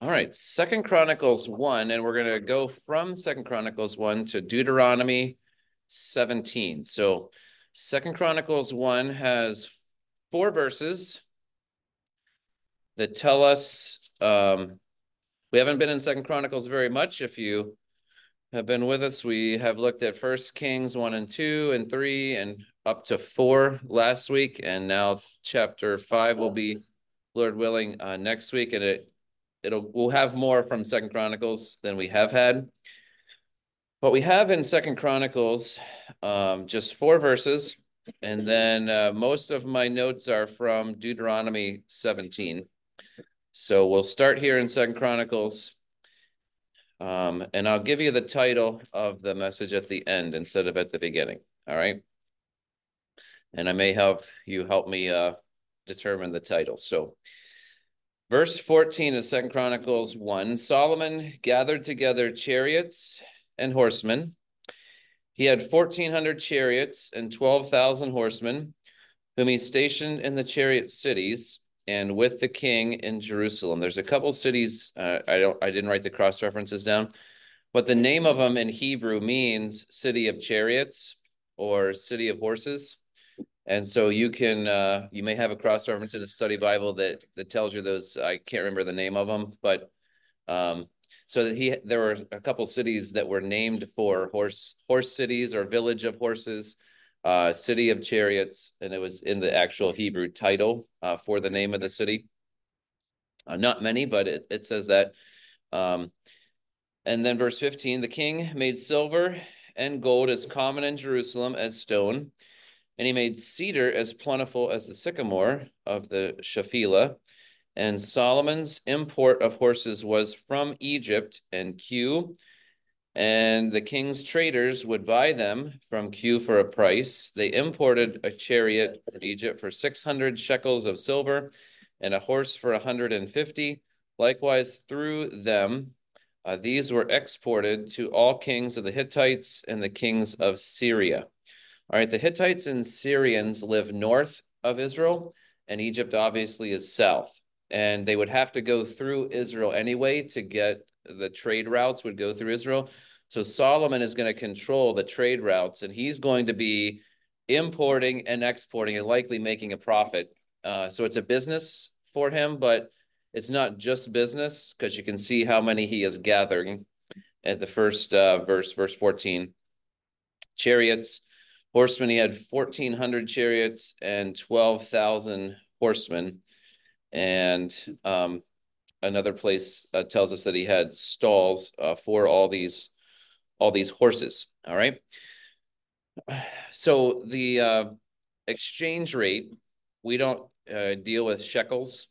All right, Second Chronicles one, and we're gonna go from Second Chronicles one to Deuteronomy seventeen. So Second Chronicles one has four verses that tell us um, we haven't been in Second Chronicles very much. If you have been with us, we have looked at First Kings one and two and three and up to four last week, and now chapter five will be, Lord willing, uh, next week, and it it'll we'll have more from Second Chronicles than we have had. But we have in Second Chronicles um, just four verses, and then uh, most of my notes are from Deuteronomy 17. So we'll start here in Second Chronicles, um, and I'll give you the title of the message at the end instead of at the beginning. All right, and I may help you help me uh, determine the title. So. Verse 14 of Second Chronicles 1 Solomon gathered together chariots and horsemen. He had 1,400 chariots and 12,000 horsemen, whom he stationed in the chariot cities and with the king in Jerusalem. There's a couple cities, uh, I don't, I didn't write the cross references down, but the name of them in Hebrew means city of chariots or city of horses. And so you can, uh, you may have a cross reference in a study Bible that that tells you those. I can't remember the name of them, but um, so that he there were a couple cities that were named for horse horse cities or village of horses, uh, city of chariots, and it was in the actual Hebrew title uh, for the name of the city. Uh, not many, but it it says that. Um, and then verse 15, the king made silver and gold as common in Jerusalem as stone and he made cedar as plentiful as the sycamore of the Shephelah. And Solomon's import of horses was from Egypt and Kue. And the king's traders would buy them from Kue for a price. They imported a chariot from Egypt for 600 shekels of silver and a horse for 150. Likewise, through them, uh, these were exported to all kings of the Hittites and the kings of Syria. All right, the Hittites and Syrians live north of Israel, and Egypt obviously is south. And they would have to go through Israel anyway to get the trade routes would go through Israel. So Solomon is going to control the trade routes, and he's going to be importing and exporting and likely making a profit. Uh, so it's a business for him, but it's not just business because you can see how many he is gathering at the first uh, verse, verse 14. Chariots, horsemen. He had 1,400 chariots and 12,000 horsemen. And um, another place uh, tells us that he had stalls uh, for all these all these horses. All right. So the uh, exchange rate, we don't uh, deal with shekels,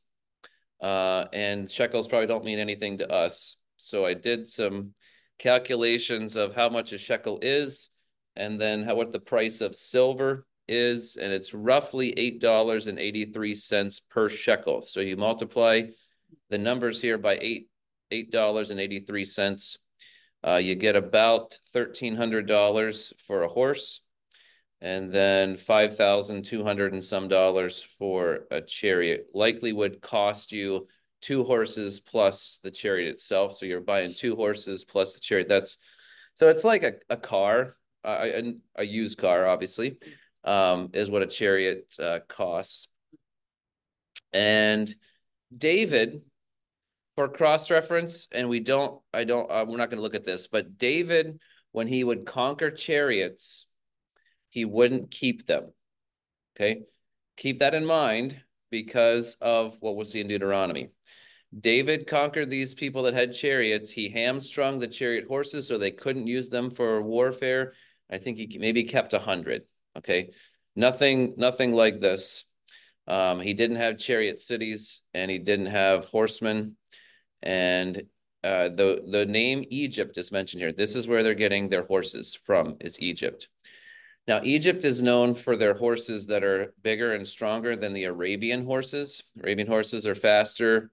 uh, and shekels probably don't mean anything to us. So I did some calculations of how much a shekel is and then how, what the price of silver is, and it's roughly $8.83 per shekel. So you multiply the numbers here by eight $8.83. Uh, you get about $1,300 for a horse, and then 5,200 and some dollars for a chariot. Likely would cost you two horses plus the chariot itself. So you're buying two horses plus the chariot. That's so it's like a, a car a, a used car, obviously, um, is what a chariot uh, costs. And David, for cross reference, and we don't, I don't, uh, we're not going to look at this, but David, when he would conquer chariots, he wouldn't keep them. Okay. Keep that in mind because of what we'll see in Deuteronomy. David conquered these people that had chariots. He hamstrung the chariot horses so they couldn't use them for warfare. I think he maybe kept a hundred. Okay, nothing, nothing like this. Um, he didn't have chariot cities, and he didn't have horsemen, and uh, the the name Egypt is mentioned here. This is where they're getting their horses from. Is Egypt. Now, Egypt is known for their horses that are bigger and stronger than the Arabian horses. Arabian horses are faster,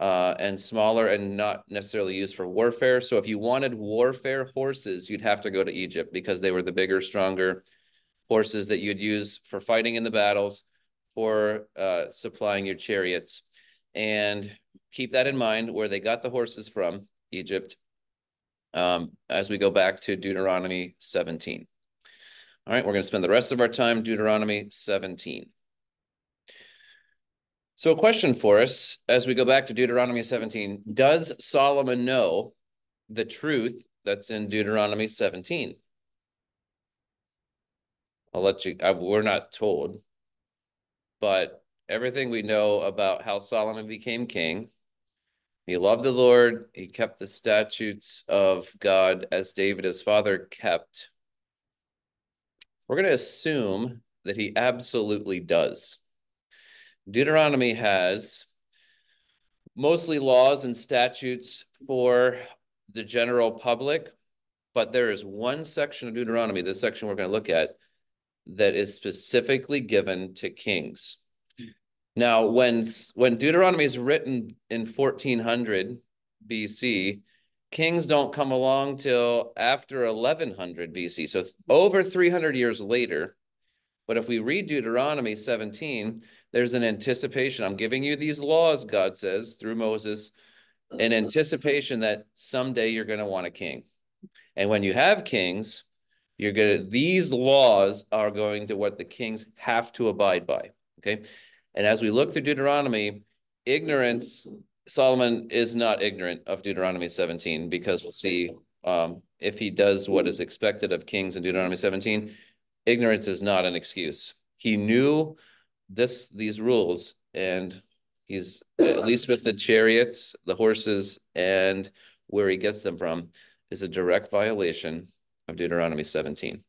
uh, and smaller and not necessarily used for warfare. So if you wanted warfare horses, you'd have to go to Egypt because they were the bigger, stronger horses that you'd use for fighting in the battles, for uh, supplying your chariots. And keep that in mind where they got the horses from, Egypt, um, as we go back to Deuteronomy 17. All right, we're going to spend the rest of our time Deuteronomy 17. So a question for us as we go back to Deuteronomy 17, does Solomon know the truth that's in Deuteronomy 17? I'll let you, I, we're not told, but everything we know about how Solomon became king, he loved the Lord, he kept the statutes of God as David, his father, kept. We're going to assume that he absolutely does. Deuteronomy has mostly laws and statutes for the general public, but there is one section of Deuteronomy, this section we're going to look at, that is specifically given to kings. Now, when when Deuteronomy is written in 1400 BC, kings don't come along till after 1100 BC. So over 300 years later. But if we read Deuteronomy 17, there's an anticipation. I'm giving you these laws, God says through Moses, an anticipation that someday you're going to want a king. And when you have kings, you're going to, these laws are going to what the kings have to abide by. Okay. And as we look through Deuteronomy, ignorance, Solomon is not ignorant of Deuteronomy 17 because we'll see um, if he does what is expected of kings in Deuteronomy 17, ignorance is not an excuse. He knew this these rules and he's at least with the chariots, the horses, and where he gets them from is a direct violation of Deuteronomy 17.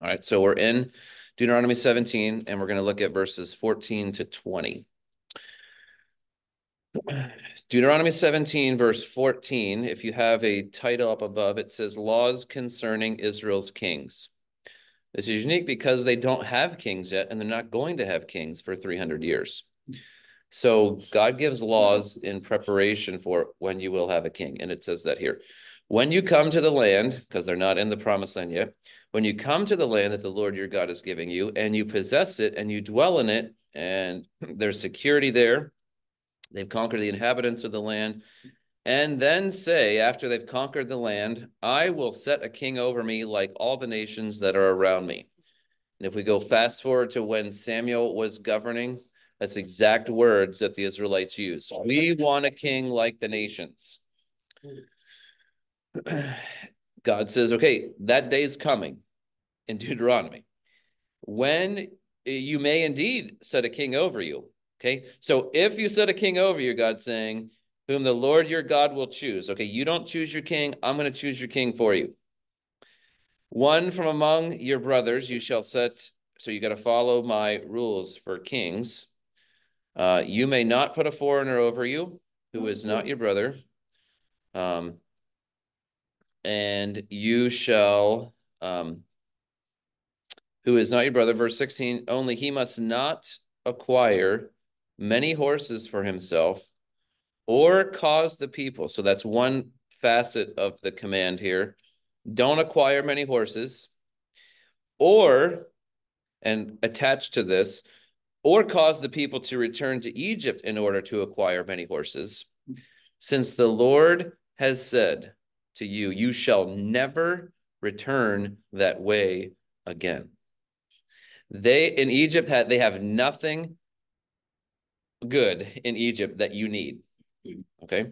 All right, so we're in Deuteronomy 17, and we're going to look at verses 14 to 20. Deuteronomy 17, verse 14, if you have a title up above, it says Laws Concerning Israel's Kings. This is unique because they don't have kings yet, and they're not going to have kings for 300 years. So God gives laws in preparation for when you will have a king. And it says that here. When you come to the land, because they're not in the promised land yet, when you come to the land that the Lord your God is giving you, and you possess it and you dwell in it, and there's security there, they've conquered the inhabitants of the land, and then say, after they've conquered the land, I will set a king over me like all the nations that are around me. And if we go fast forward to when Samuel was governing, that's exact words that the Israelites use. We want a king like the nations. God says, okay, that day's coming in Deuteronomy when you may indeed set a king over you. Okay, so if you set a king over you, God's saying, whom the Lord your God will choose. Okay, you don't choose your king, I'm going to choose your king for you. One from among your brothers you shall set, so you got to follow my rules for kings. Uh, you may not put a foreigner over you who is not your brother. Um, and you shall, um, who is not your brother, verse 16, only he must not acquire many horses for himself or cause the people. So that's one facet of the command here. Don't acquire many horses or, and attached to this, or cause the people to return to Egypt in order to acquire many horses, since the Lord has said to you, You shall never return that way again. They in Egypt had they have nothing good in Egypt that you need. Okay.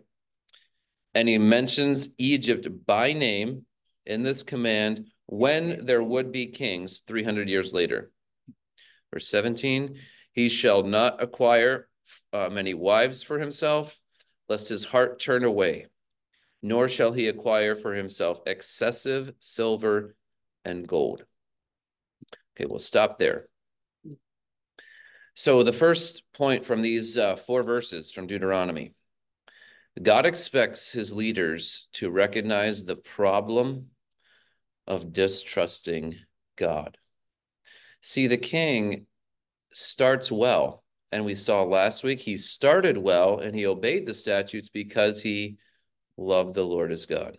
And he mentions Egypt by name in this command when there would be kings 300 years later. Verse 17 he shall not acquire uh, many wives for himself, lest his heart turn away, nor shall he acquire for himself excessive silver and gold. Okay, we'll stop there. So the first point from these uh, four verses from Deuteronomy, God expects his leaders to recognize the problem of distrusting God. See, the king starts well. And we saw last week he started well and he obeyed the statutes because he loved the Lord as God.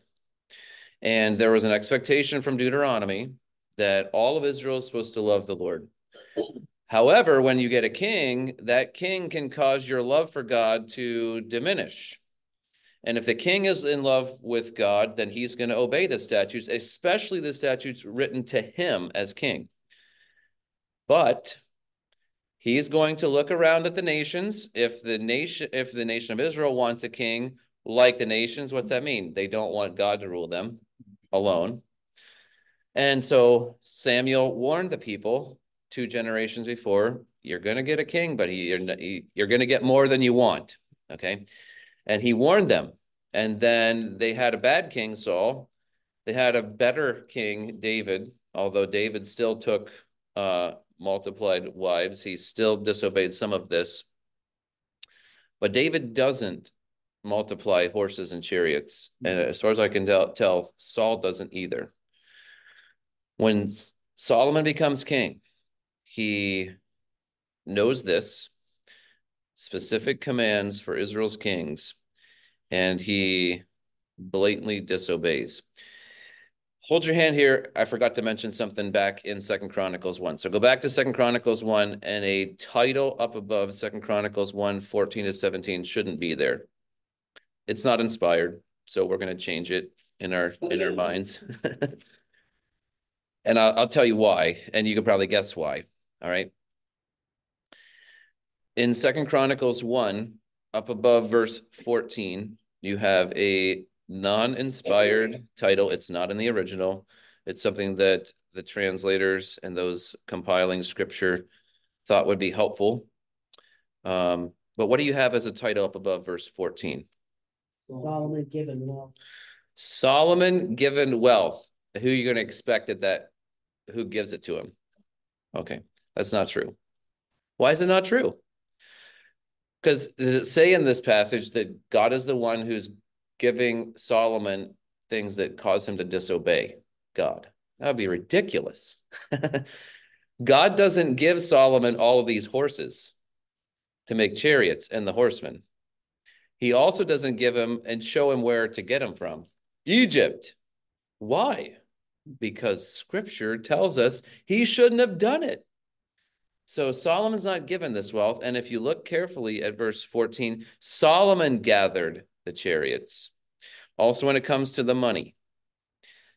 And there was an expectation from Deuteronomy that all of Israel is supposed to love the Lord. However, when you get a king, that king can cause your love for God to diminish. And if the king is in love with God, then he's going to obey the statutes, especially the statutes written to him as king. But he's going to look around at the nations. If the nation, if the nation of Israel wants a king like the nations, what's that mean? They don't want God to rule them alone. And so Samuel warned the people two generations before, you're going to get a king, but he, you're, you're going to get more than you want. Okay. And he warned them. And then they had a bad king, Saul. They had a better king, David, although David still took uh, multiplied wives. He still disobeyed some of this. But David doesn't multiply horses and chariots. And as far as I can tell, tell Saul doesn't either. When Solomon becomes king, he knows this specific commands for Israel's kings, and he blatantly disobeys. Hold your hand here. I forgot to mention something back in Second Chronicles 1. So go back to Second Chronicles 1, and a title up above Second Chronicles 1, 14 to 17 shouldn't be there. It's not inspired, so we're going to change it in our in our minds. and I'll, I'll tell you why, and you can probably guess why. All right. In Second Chronicles 1, up above verse 14, you have a non-inspired title. It's not in the original. It's something that the translators and those compiling scripture thought would be helpful. Um, but what do you have as a title up above verse 14? Solomon given wealth. Solomon given wealth. Who are you going to expect that that who gives it to him? Okay. That's not true. Why is it not true? Because does it say in this passage that God is the one who's giving Solomon things that cause him to disobey God? That would be ridiculous. God doesn't give Solomon all of these horses to make chariots and the horsemen. He also doesn't give him and show him where to get them from. Egypt. Why? Because scripture tells us he shouldn't have done it. So Solomon's not given this wealth. And if you look carefully at verse 14, Solomon gathered the chariots. Also, when it comes to the money,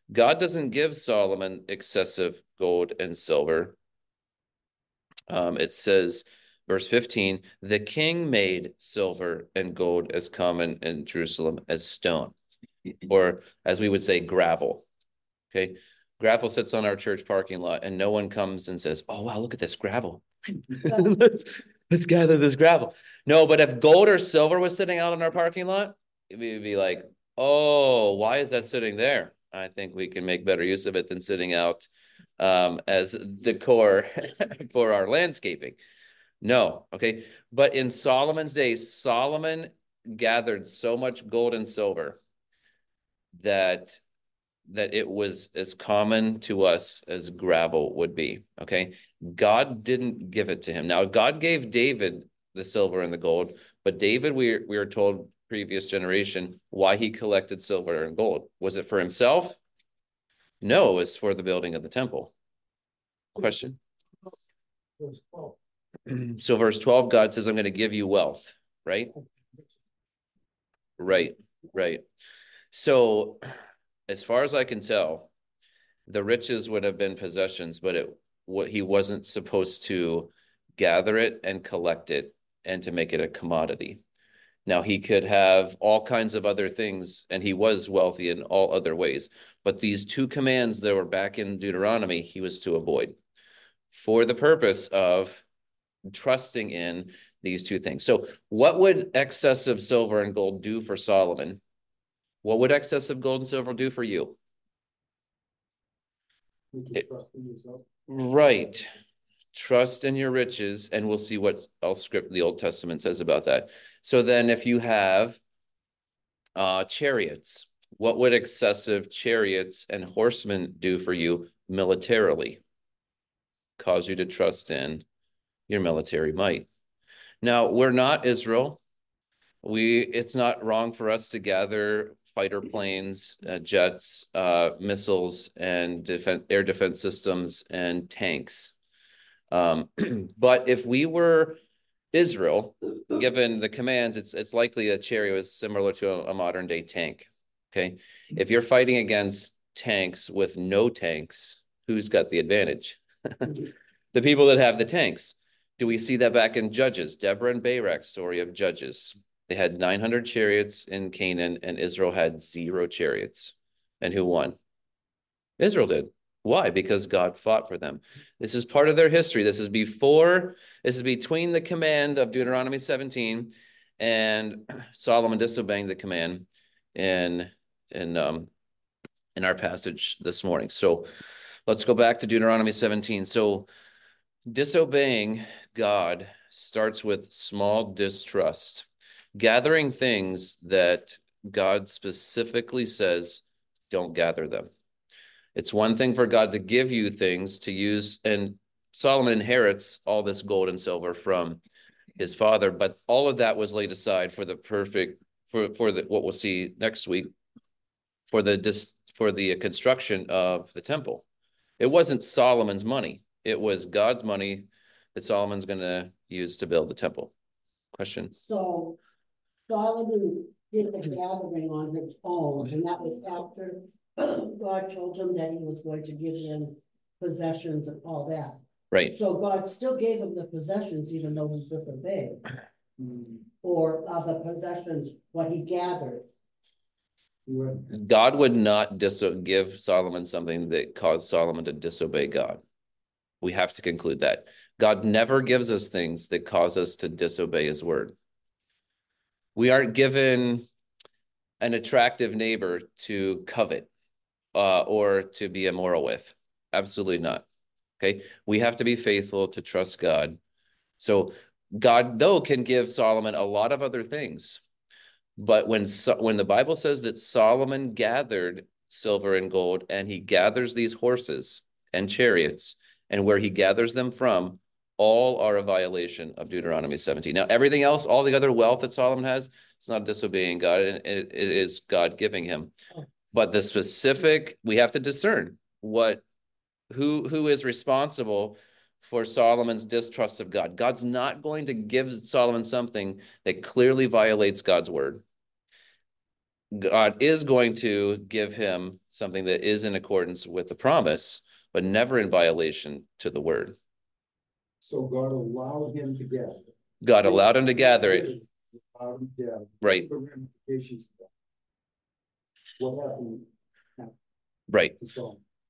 God doesn't give Solomon excessive gold and silver. Um, it says, verse 15, the king made silver and gold as common in Jerusalem as stone, or as we would say, gravel. Okay. Gravel sits on our church parking lot and no one comes and says, Oh, wow, look at this gravel. let's, let's gather this gravel. No, but if gold or silver was sitting out in our parking lot, it would be like, Oh, why is that sitting there? I think we can make better use of it than sitting out um, as decor for our landscaping. No, okay. But in Solomon's days, Solomon gathered so much gold and silver that that it was as common to us as gravel would be. Okay. God didn't give it to him. Now, God gave David the silver and the gold, but David, we, we are told previous generation why he collected silver and gold. Was it for himself? No, it was for the building of the temple. Question? So, verse 12, God says, I'm going to give you wealth, right? Right, right. So, as far as I can tell, the riches would have been possessions, but it what he wasn't supposed to gather it and collect it and to make it a commodity. Now he could have all kinds of other things, and he was wealthy in all other ways. But these two commands that were back in Deuteronomy, he was to avoid for the purpose of trusting in these two things. So, what would excessive silver and gold do for Solomon? What would excessive gold and silver do for you? It, right. Trust in your riches, and we'll see what else script the Old Testament says about that. So then if you have uh, chariots, what would excessive chariots and horsemen do for you militarily? Cause you to trust in your military might. Now, we're not Israel. We it's not wrong for us to gather fighter planes, uh, jets, uh, missiles, and air defense systems and tanks. Um, but if we were Israel, given the commands, it's it's likely a Cherry was similar to a, a modern day tank. Okay, if you're fighting against tanks with no tanks, who's got the advantage? the people that have the tanks. Do we see that back in Judges? Deborah and Barak story of Judges. They had 900 chariots in Canaan, and Israel had zero chariots. And who won? Israel did. Why? Because God fought for them. This is part of their history. This is before, this is between the command of Deuteronomy 17 and Solomon disobeying the command in in um in our passage this morning. So let's go back to Deuteronomy 17. So disobeying God starts with small distrust, gathering things that God specifically says don't gather them. It's one thing for God to give you things to use, and Solomon inherits all this gold and silver from his father, but all of that was laid aside for the perfect for for the what we'll see next week for the dis, for the construction of the temple. It wasn't Solomon's money; it was God's money that Solomon's going to use to build the temple. Question. So Solomon did the gathering on his own, and that was after God told him that he was going to give him possessions and all that. Right. So God still gave him the possessions even though he disobeyed. Or uh, the possessions, what he gathered. God would not dis- give Solomon something that caused Solomon to disobey God. We have to conclude that. God never gives us things that cause us to disobey his word. We aren't given an attractive neighbor to covet uh, or to be immoral with. Absolutely not. Okay. We have to be faithful to trust God. So God, though, can give Solomon a lot of other things. But when when the Bible says that Solomon gathered silver and gold and he gathers these horses and chariots and where he gathers them from, all are a violation of Deuteronomy 17. Now, everything else, all the other wealth that Solomon has, it's not disobeying God. It, it is God giving him. But the specific, we have to discern what who who is responsible for Solomon's distrust of God. God's not going to give Solomon something that clearly violates God's word. God is going to give him something that is in accordance with the promise, but never in violation to the word. So God allowed him to gather. God allowed him to gather it. Right. What happened? Right.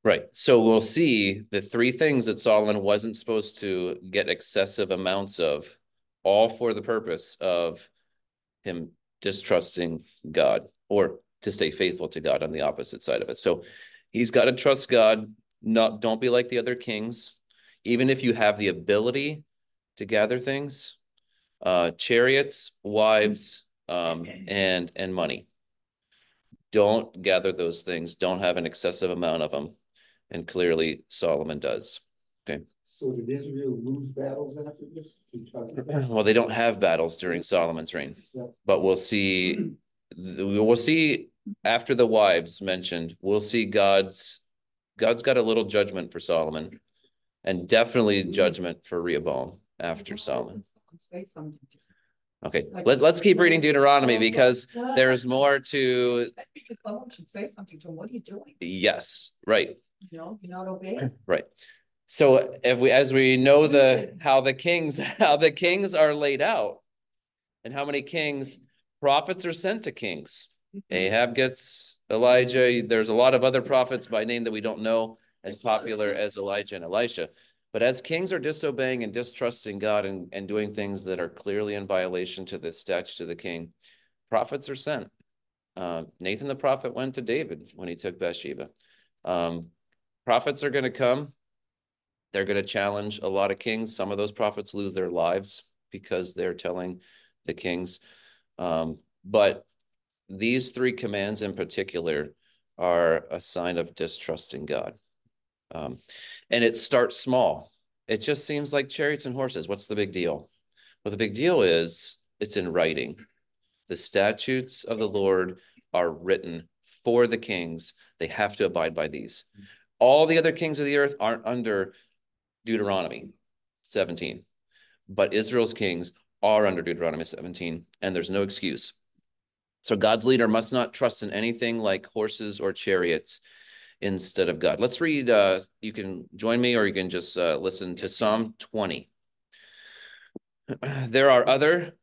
Right. So we'll see the three things that Solomon wasn't supposed to get excessive amounts of, all for the purpose of him distrusting God or to stay faithful to God on the opposite side of it. So he's got to trust God. Not don't be like the other kings. Even if you have the ability to gather things, uh, chariots, wives, um, and and money. Don't gather those things. Don't have an excessive amount of them and clearly Solomon does. Okay. So did Israel lose battles after this? Well, they don't have battles during Solomon's reign, Yeah. but we'll see. We'll see after the wives mentioned. We'll see God's God's got a little judgment for Solomon, and definitely judgment for Rehoboam after Solomon. Okay, let, let's keep reading Deuteronomy because there's more to. Because someone should say something to him, what are you doing? Yes, right. You know, you're not obeying. Right. So if we, as we know the, how the kings, how the kings are laid out and how many kings, prophets are sent to kings. Ahab gets Elijah. There's a lot of other prophets by name that we don't know as popular as Elijah and Elisha. But as kings are disobeying and distrusting God and, and doing things that are clearly in violation to the statute of the king, prophets are sent. Uh, Nathan the prophet went to David when he took Bathsheba. Um, prophets are going to come. They're going to challenge a lot of kings. Some of those prophets lose their lives because they're telling the kings. Um, but these three commands in particular are a sign of distrusting God. Um, and it starts small. It just seems like chariots and horses. What's the big deal? Well, the big deal is it's in writing. The statutes of the Lord are written for the kings. They have to abide by these. All the other kings of the earth aren't under Deuteronomy. seventeen. But Israel's kings are under Deuteronomy seventeen, and there's no excuse. So God's leader must not trust in anything like horses or chariots instead of God. Let's read, uh, you can join me or you can just uh, listen to Psalm 20. There are other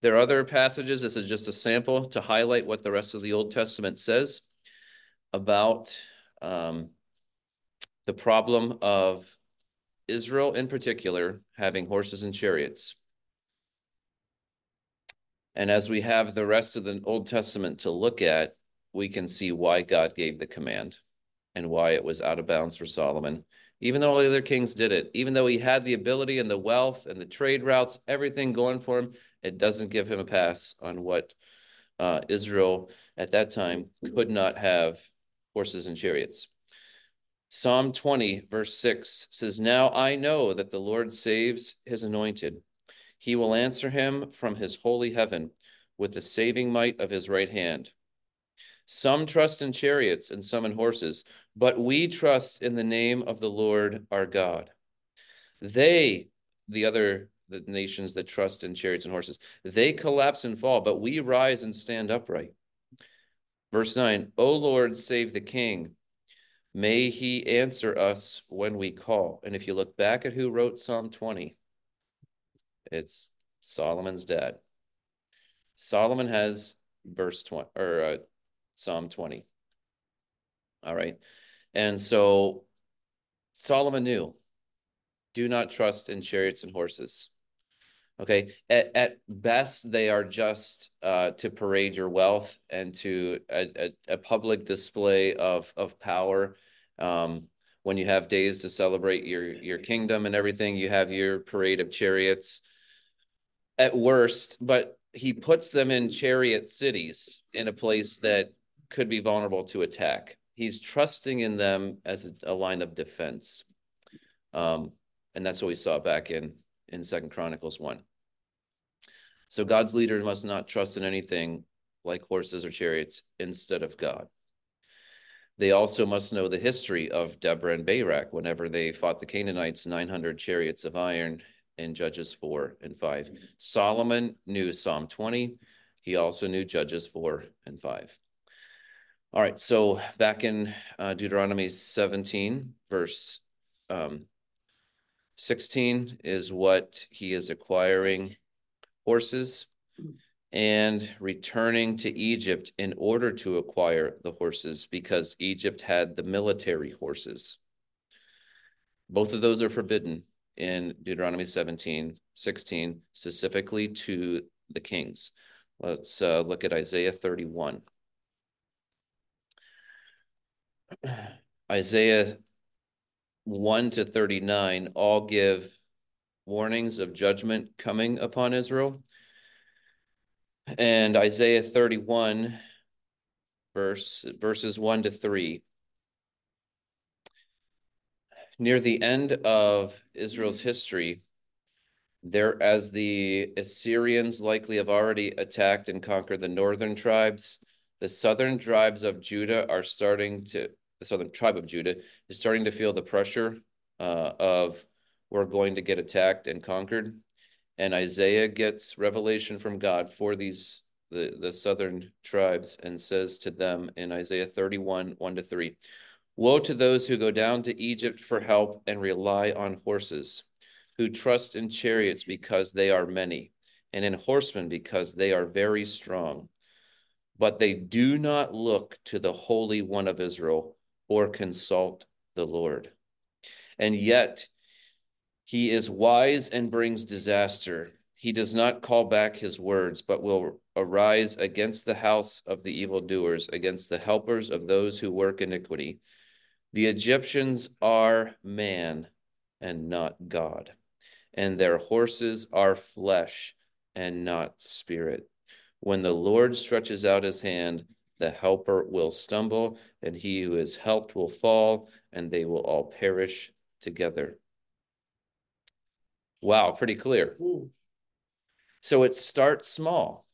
there are other passages. This is just a sample to highlight what the rest of the Old Testament says about um, the problem of Israel in particular having horses and chariots. And as we have the rest of the Old Testament to look at, we can see why God gave the command and why it was out of bounds for Solomon. Even though all the other kings did it, even though he had the ability and the wealth and the trade routes, everything going for him, it doesn't give him a pass on what uh, Israel at that time could not have horses and chariots. Psalm 20, verse 6 says, Now I know that the Lord saves his anointed. He will answer him from his holy heaven with the saving might of his right hand. Some trust in chariots and some in horses, but we trust in the name of the Lord our God. They, the other the nations that trust in chariots and horses, they collapse and fall, but we rise and stand upright. Verse 9, O Lord, save the king. May he answer us when we call. And if you look back at who wrote Psalm 20, it's Solomon's dad. Solomon has verse 20 or uh, Psalm 20. All right. And so Solomon knew do not trust in chariots and horses. Okay. At, at best, they are just uh, to parade your wealth and to a, a, a public display of, of power. Um, when you have days to celebrate your, your kingdom and everything, you have your parade of chariots at worst, but he puts them in chariot cities in a place that could be vulnerable to attack. He's trusting in them as a, a line of defense. Um, and that's what we saw back in in Second Chronicles 1. So God's leader must not trust in anything like horses or chariots instead of God. They also must know the history of Deborah and Barak whenever they fought the Canaanites, 900 chariots of iron in Judges 4 and 5. Solomon knew Psalm 20. He also knew Judges 4 and 5. All right, so back in uh, Deuteronomy 17, verse um, 16 is what he is acquiring horses and returning to Egypt in order to acquire the horses because Egypt had the military horses. Both of those are forbidden in Deuteronomy 17, 16, specifically to the kings. Let's uh, look at Isaiah 31. Isaiah 1 to 39 all give warnings of judgment coming upon Israel. And Isaiah 31 verse verses 1 to 3 near the end of Israel's history there as the Assyrians likely have already attacked and conquered the northern tribes the southern tribes of Judah are starting to the southern tribe of Judah is starting to feel the pressure uh, of we're going to get attacked and conquered. And Isaiah gets revelation from God for these the, the southern tribes and says to them in Isaiah 31, 1 to 3, Woe to those who go down to Egypt for help and rely on horses, who trust in chariots because they are many, and in horsemen because they are very strong. But they do not look to the Holy One of Israel or consult the Lord. And yet he is wise and brings disaster. He does not call back his words, but will arise against the house of the evildoers, against the helpers of those who work iniquity. The Egyptians are man and not God, and their horses are flesh and not spirit. When the Lord stretches out his hand, the helper will stumble, and he who is helped will fall, and they will all perish together. Wow, pretty clear. So it starts small.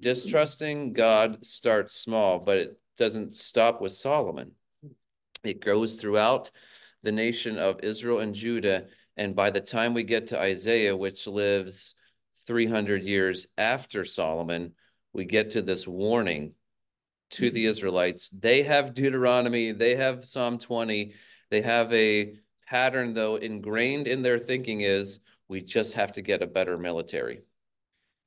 Distrusting God starts small, but it doesn't stop with Solomon. It goes throughout the nation of Israel and Judah, And by the time we get to Isaiah, which lives 300 years after Solomon, we get to this warning to the mm-hmm. Israelites. They have Deuteronomy, they have Psalm 20, they have a pattern, though, ingrained in their thinking is we just have to get a better military.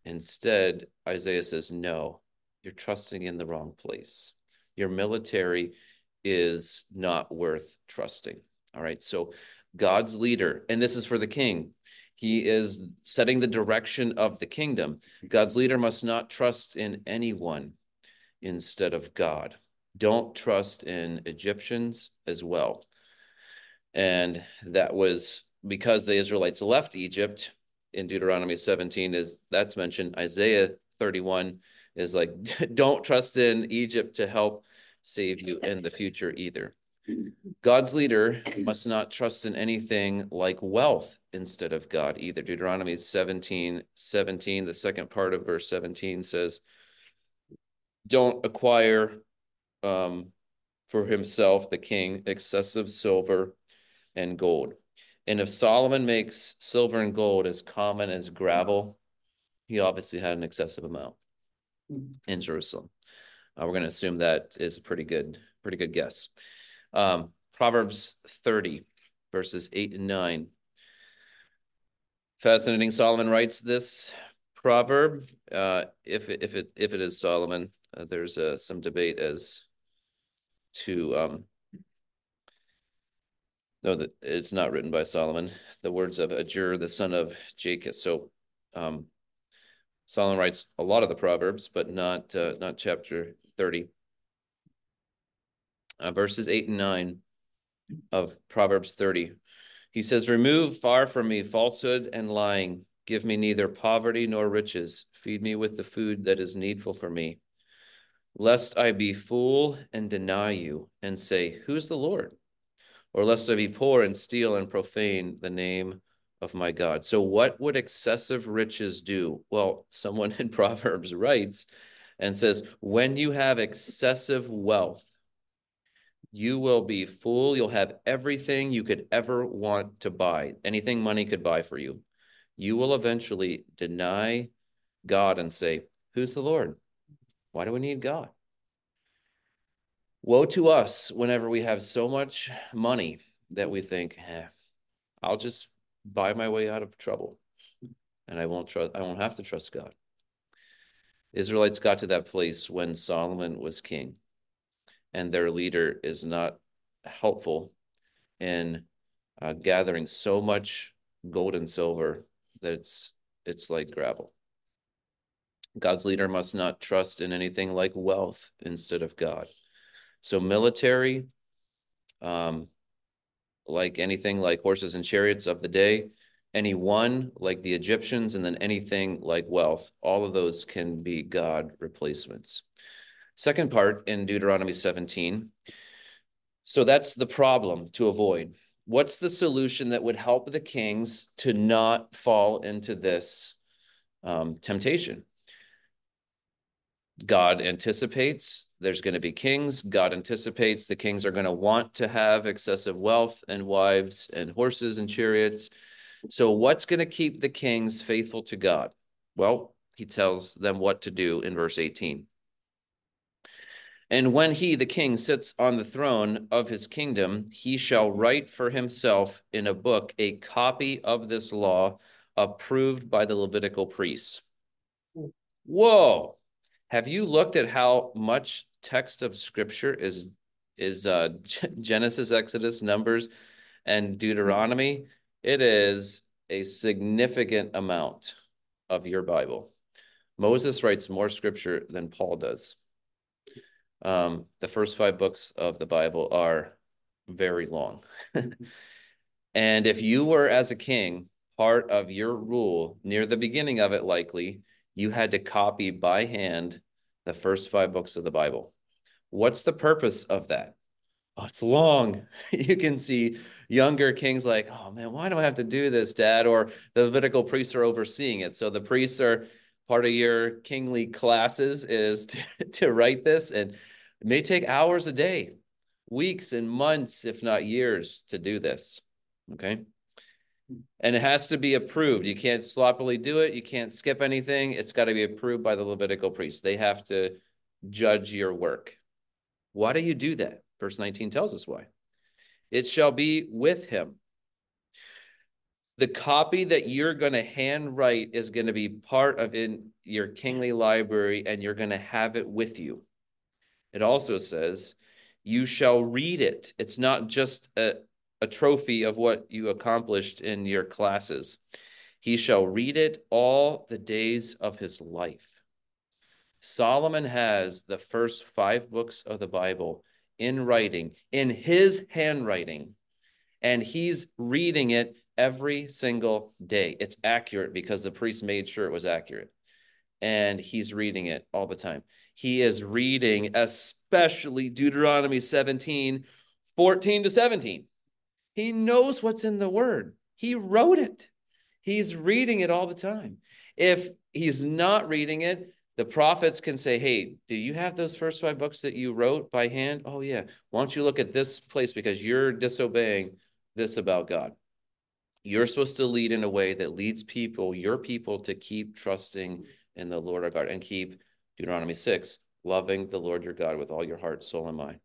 Instead, Isaiah says, no, you're trusting in the wrong place. Your military is not worth trusting. All right. So, God's leader, and this is for the king, he is setting the direction of the kingdom. God's leader must not trust in anyone instead of God. Don't trust in Egyptians as well. And that was because the Israelites left Egypt in Deuteronomy 17 is that's mentioned. Isaiah 31 is like don't trust in Egypt to help save you in the future either. God's leader must not trust in anything like wealth instead of God either. Deuteronomy 17, 17, the second part of verse 17 says, Don't acquire um, for himself, the king, excessive silver and gold. And if Solomon makes silver and gold as common as gravel, he obviously had an excessive amount in Jerusalem. Uh, we're going to assume that is a pretty good, pretty good guess. Um, Proverbs 30, verses 8 and 9. Fascinating. Solomon writes this proverb. Uh, if if it if it is Solomon, uh, there's uh, some debate as to um, no, that it's not written by Solomon. The words of Agur, the son of Jakeh. So, um, Solomon writes a lot of the proverbs, but not uh, not chapter thirty uh, verses 8 and 9 of Proverbs 30. He says, Remove far from me falsehood and lying. Give me neither poverty nor riches. Feed me with the food that is needful for me. Lest I be fool and deny you and say, Who's the Lord? Or lest I be poor and steal and profane the name of my God. So, what would excessive riches do? Well, someone in Proverbs writes and says, When you have excessive wealth, you will be full. You'll have everything you could ever want to buy, anything money could buy for you. You will eventually deny God and say, Who's the Lord? Why do we need God? Woe to us whenever we have so much money that we think, eh, I'll just buy my way out of trouble and I won't trust, I won't have to trust God. Israelites got to that place when Solomon was king and their leader is not helpful in uh, gathering so much gold and silver that it's it's like gravel. God's leader must not trust in anything like wealth instead of God. So military, um, like anything like horses and chariots of the day, any one like the Egyptians, and then anything like wealth, all of those can be God replacements. Second part in Deuteronomy 17. So that's the problem to avoid. What's the solution that would help the kings to not fall into this um, temptation? God anticipates there's going to be kings. God anticipates the kings are going to want to have excessive wealth and wives and horses and chariots. So, what's going to keep the kings faithful to God? Well, he tells them what to do in verse 18. And when he, the king, sits on the throne of his kingdom, he shall write for himself in a book a copy of this law approved by the Levitical priests. Hmm. Whoa. Have you looked at how much text of scripture is is uh, Genesis, Exodus, Numbers, and Deuteronomy? It is a significant amount of your Bible. Moses writes more scripture than Paul does. Um, the first five books of the Bible are very long. and if you were, as a king, part of your rule near the beginning of it, likely, you had to copy by hand the first five books of the Bible. What's the purpose of that? Oh, it's long. you can see younger kings like, oh man, why do I have to do this, dad? Or the Levitical priests are overseeing it. So the priests are part of your kingly classes is to, to write this. And it may take hours a day, weeks and months, if not years, to do this. Okay. And it has to be approved. You can't sloppily do it. You can't skip anything. It's got to be approved by the Levitical priests. They have to judge your work. Why do you do that? Verse 19 tells us why. It shall be with him. The copy that you're going to handwrite is going to be part of in your kingly library and you're going to have it with you. It also says, you shall read it. It's not just a, a trophy of what you accomplished in your classes. He shall read it all the days of his life. Solomon has the first five books of the Bible in writing, in his handwriting, and he's reading it every single day. It's accurate because the priest made sure it was accurate. And he's reading it all the time. He is reading, especially Deuteronomy 17, 14 to 17. He knows what's in the word. He wrote it. He's reading it all the time. If he's not reading it, the prophets can say, Hey, do you have those first five books that you wrote by hand? Oh, yeah. Why don't you look at this place because you're disobeying this about God? You're supposed to lead in a way that leads people, your people, to keep trusting in the Lord our God and keep Deuteronomy 6, loving the Lord your God with all your heart, soul, and mind.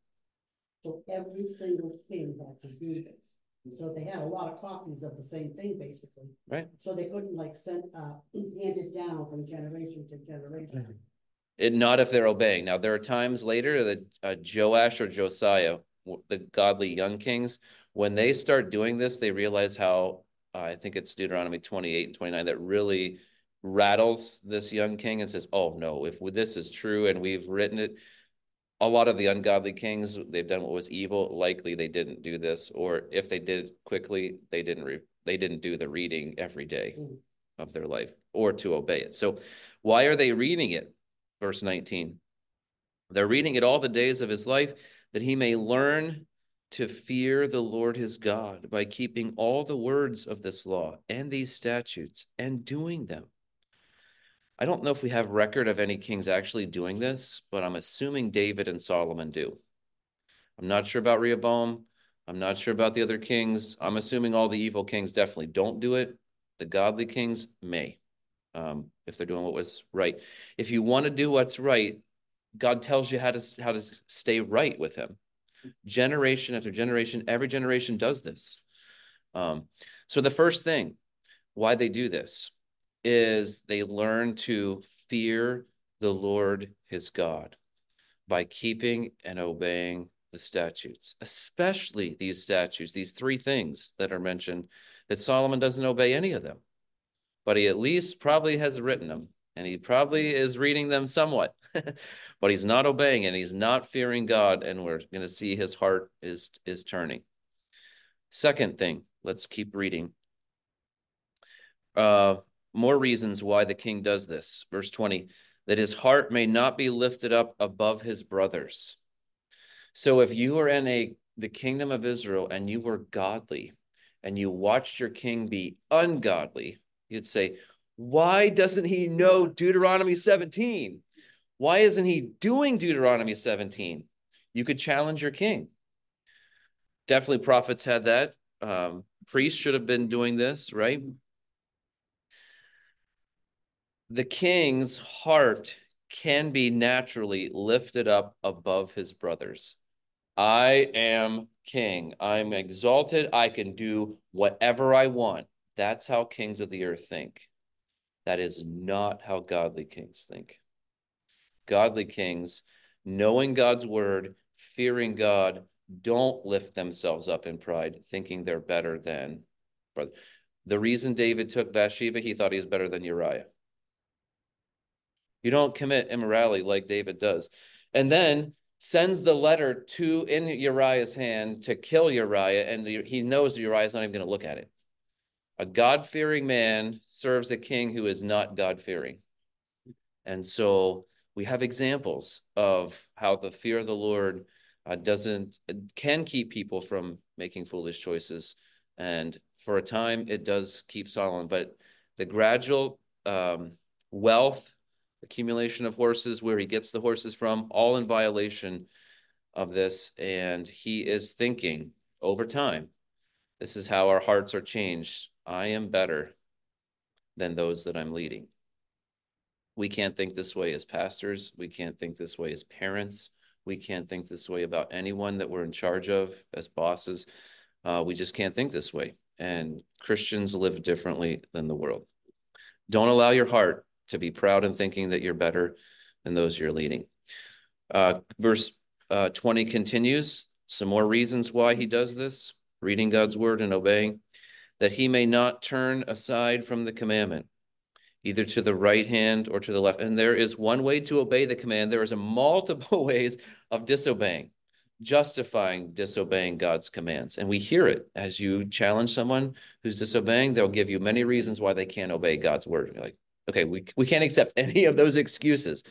So every single thing that do this. So they had a lot of copies of the same thing, basically. Right. So they couldn't like send, uh, hand it down from generation to generation. It, not if they're obeying. Now, there are times later that uh, Joash or Josiah, the godly young kings, when they start doing this, they realize how uh, I think it's Deuteronomy 28 and 29 that really rattles this young king and says, Oh, no, if this is true and we've written it, a lot of the ungodly kings, they've done what was evil. Likely they didn't do this, or if they did quickly, they didn't re- they didn't do the reading every day Mm. of their life or to obey it. So why are they reading it? Verse 19. They're reading it all the days of his life that he may learn to fear the Lord his God by keeping all the words of this law and these statutes and doing them. I don't know if we have record of any kings actually doing this, but I'm assuming David and Solomon do. I'm not sure about Rehoboam. I'm not sure about the other kings. I'm assuming all the evil kings definitely don't do it. The godly kings may, um, if they're doing what was right. If you want to do what's right, God tells you how to how to stay right with Him. Generation after generation, every generation does this. Um, so the first thing, why they do this, is they learn to fear the Lord his God by keeping and obeying the statutes, especially these statutes, these three things that are mentioned, that Solomon doesn't obey any of them, but he at least probably has written them and he probably is reading them somewhat, but he's not obeying and he's not fearing God. And we're going to see his heart is, is turning. Second thing, let's keep reading. Uh, more reasons why the king does this. Verse 20, that his heart may not be lifted up above his brothers. So if you are in a the kingdom of Israel and you were godly and you watched your king be ungodly, you'd say, why doesn't he know Deuteronomy 17? Why isn't he doing Deuteronomy 17? You could challenge your king. Definitely prophets had that. Um, priests should have been doing this, right? The king's heart can be naturally lifted up above his brothers. I am king. I'm exalted. I can do whatever I want. That's how kings of the earth think. That is not how godly kings think. Godly kings, knowing God's word, fearing God, don't lift themselves up in pride, thinking they're better than brother. The reason David took Bathsheba, he thought he was better than Uriah. You don't commit immorality like David does. And then sends the letter to in Uriah's hand to kill Uriah, and he knows Uriah's not even going to look at it. A God fearing man serves a king who is not God fearing. And so we have examples of how the fear of the Lord uh, doesn't can keep people from making foolish choices. And for a time, it does keep Solomon, but the gradual um, wealth accumulation of horses, where he gets the horses from, all in violation of this. And he is thinking over time This is how our hearts are changed. I am better than those that I'm leading. We can't think this way as pastors. We can't think this way as parents. We can't think this way about anyone that we're in charge of as bosses. Uh, we just can't think this way. And Christians live differently than the world. Don't allow your heart to be proud in thinking that you're better than those you're leading. Uh, verse uh, 20 continues. Some more reasons why he does this reading God's word and obeying, that he may not turn aside from the commandment, either to the right hand or to the left. And there is one way to obey the command, there is a multiple ways of disobeying, justifying disobeying God's commands. And we hear it as you challenge someone who's disobeying, they'll give you many reasons why they can't obey God's word. You're like, okay, we, we can't accept any of those excuses.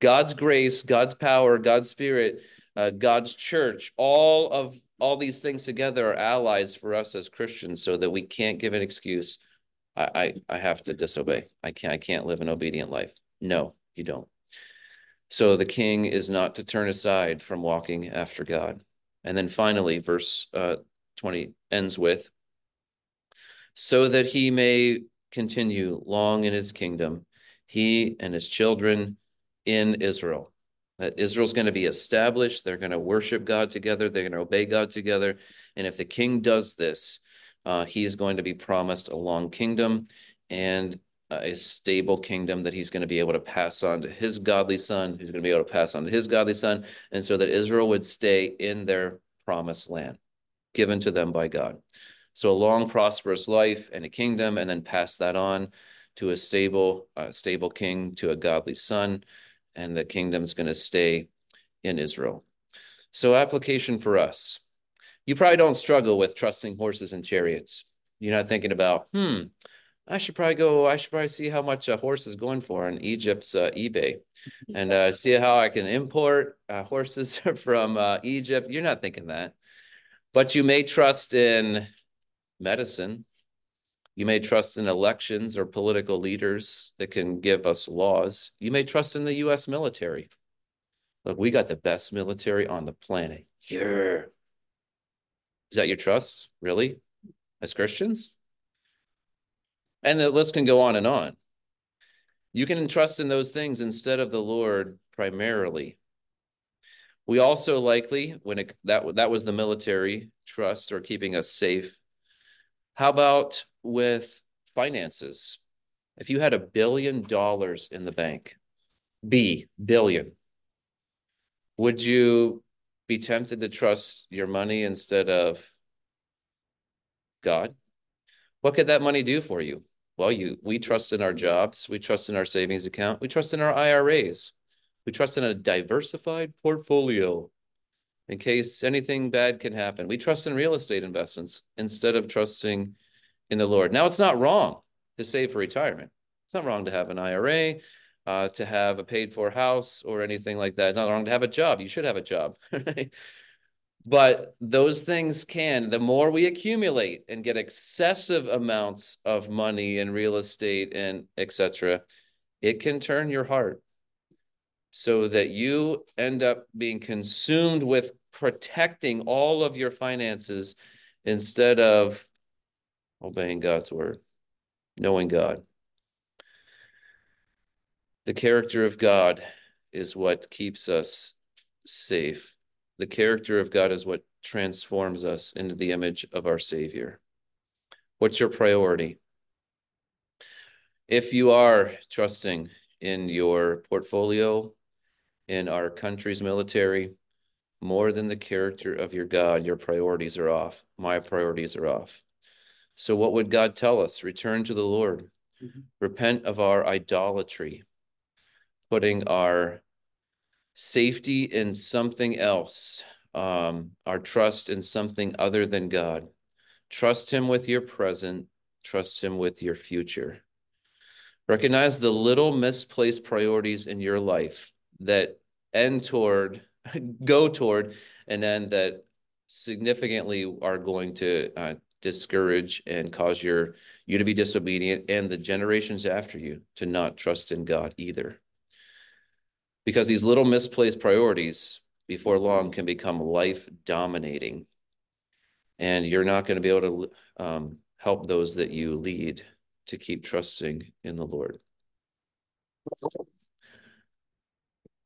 God's grace, God's power, God's spirit, uh, God's church, all of all these things together are allies for us as Christians so that we can't give an excuse. I, I, I have to disobey. I can't, I can't live an obedient life. No, you don't. So the king is not to turn aside from walking after God. And then finally, verse uh, 20 ends with, so that he may continue long in his kingdom, he and his children in Israel that Israel's going to be established. They're going to worship God together. They're going to obey God together. And if the king does this, uh, he's going to be promised a long kingdom and a stable kingdom that he's going to be able to pass on to his godly son, who's going to be able to pass on to his godly son, and so that Israel would stay in their promised land given to them by God. So a long, prosperous life and a kingdom, and then pass that on to a stable, uh, stable king, to a godly son, and the kingdom's going to stay in Israel. So, application for us. You probably don't struggle with trusting horses and chariots. You're not thinking about, hmm, I should probably go, I should probably see how much a horse is going for on Egypt's uh, eBay and uh, see how I can import uh, horses from uh, Egypt. You're not thinking that. But you may trust in medicine. You may trust in elections or political leaders that can give us laws. You may trust in the US military. Look, we got the best military on the planet. Yeah. Is that your trust? Really? As Christians? And the list can go on and on. You can trust in those things instead of the Lord primarily. We also likely, when it, that that was the military trust or keeping us safe. How about with finances. If you had a billion dollars in the bank, B, billion, would you be tempted to trust your money instead of God? What could that money do for you? Well, you we trust in our jobs, we trust in our savings account, we trust in our IRAs, we trust in a diversified portfolio in case anything bad can happen. We trust in real estate investments instead of trusting in the Lord. Now, it's not wrong to save for retirement. It's not wrong to have an IRA, uh, to have a paid for house or anything like that. It's not wrong to have a job. You should have a job. but those things can, the more we accumulate and get excessive amounts of money in real estate and etc., it can turn your heart so that you end up being consumed with protecting all of your finances instead of obeying God's word, knowing God. The character of God is what keeps us safe. The character of God is what transforms us into the image of our Savior. What's your priority? If you are trusting in your portfolio, in our country's military, more than the character of your God, your priorities are off. My priorities are off. So, what would God tell us? Return to the Lord, mm-hmm. repent of our idolatry, putting our safety in something else, um, our trust in something other than God. Trust Him with your present, trust Him with your future. Recognize the little misplaced priorities in your life that end toward, go toward, and then that significantly are going to uh, discourage and cause your you to be disobedient and the generations after you to not trust in God either. Because these little misplaced priorities before long can become life dominating. And you're not going to be able to um help those that you lead to keep trusting in the Lord.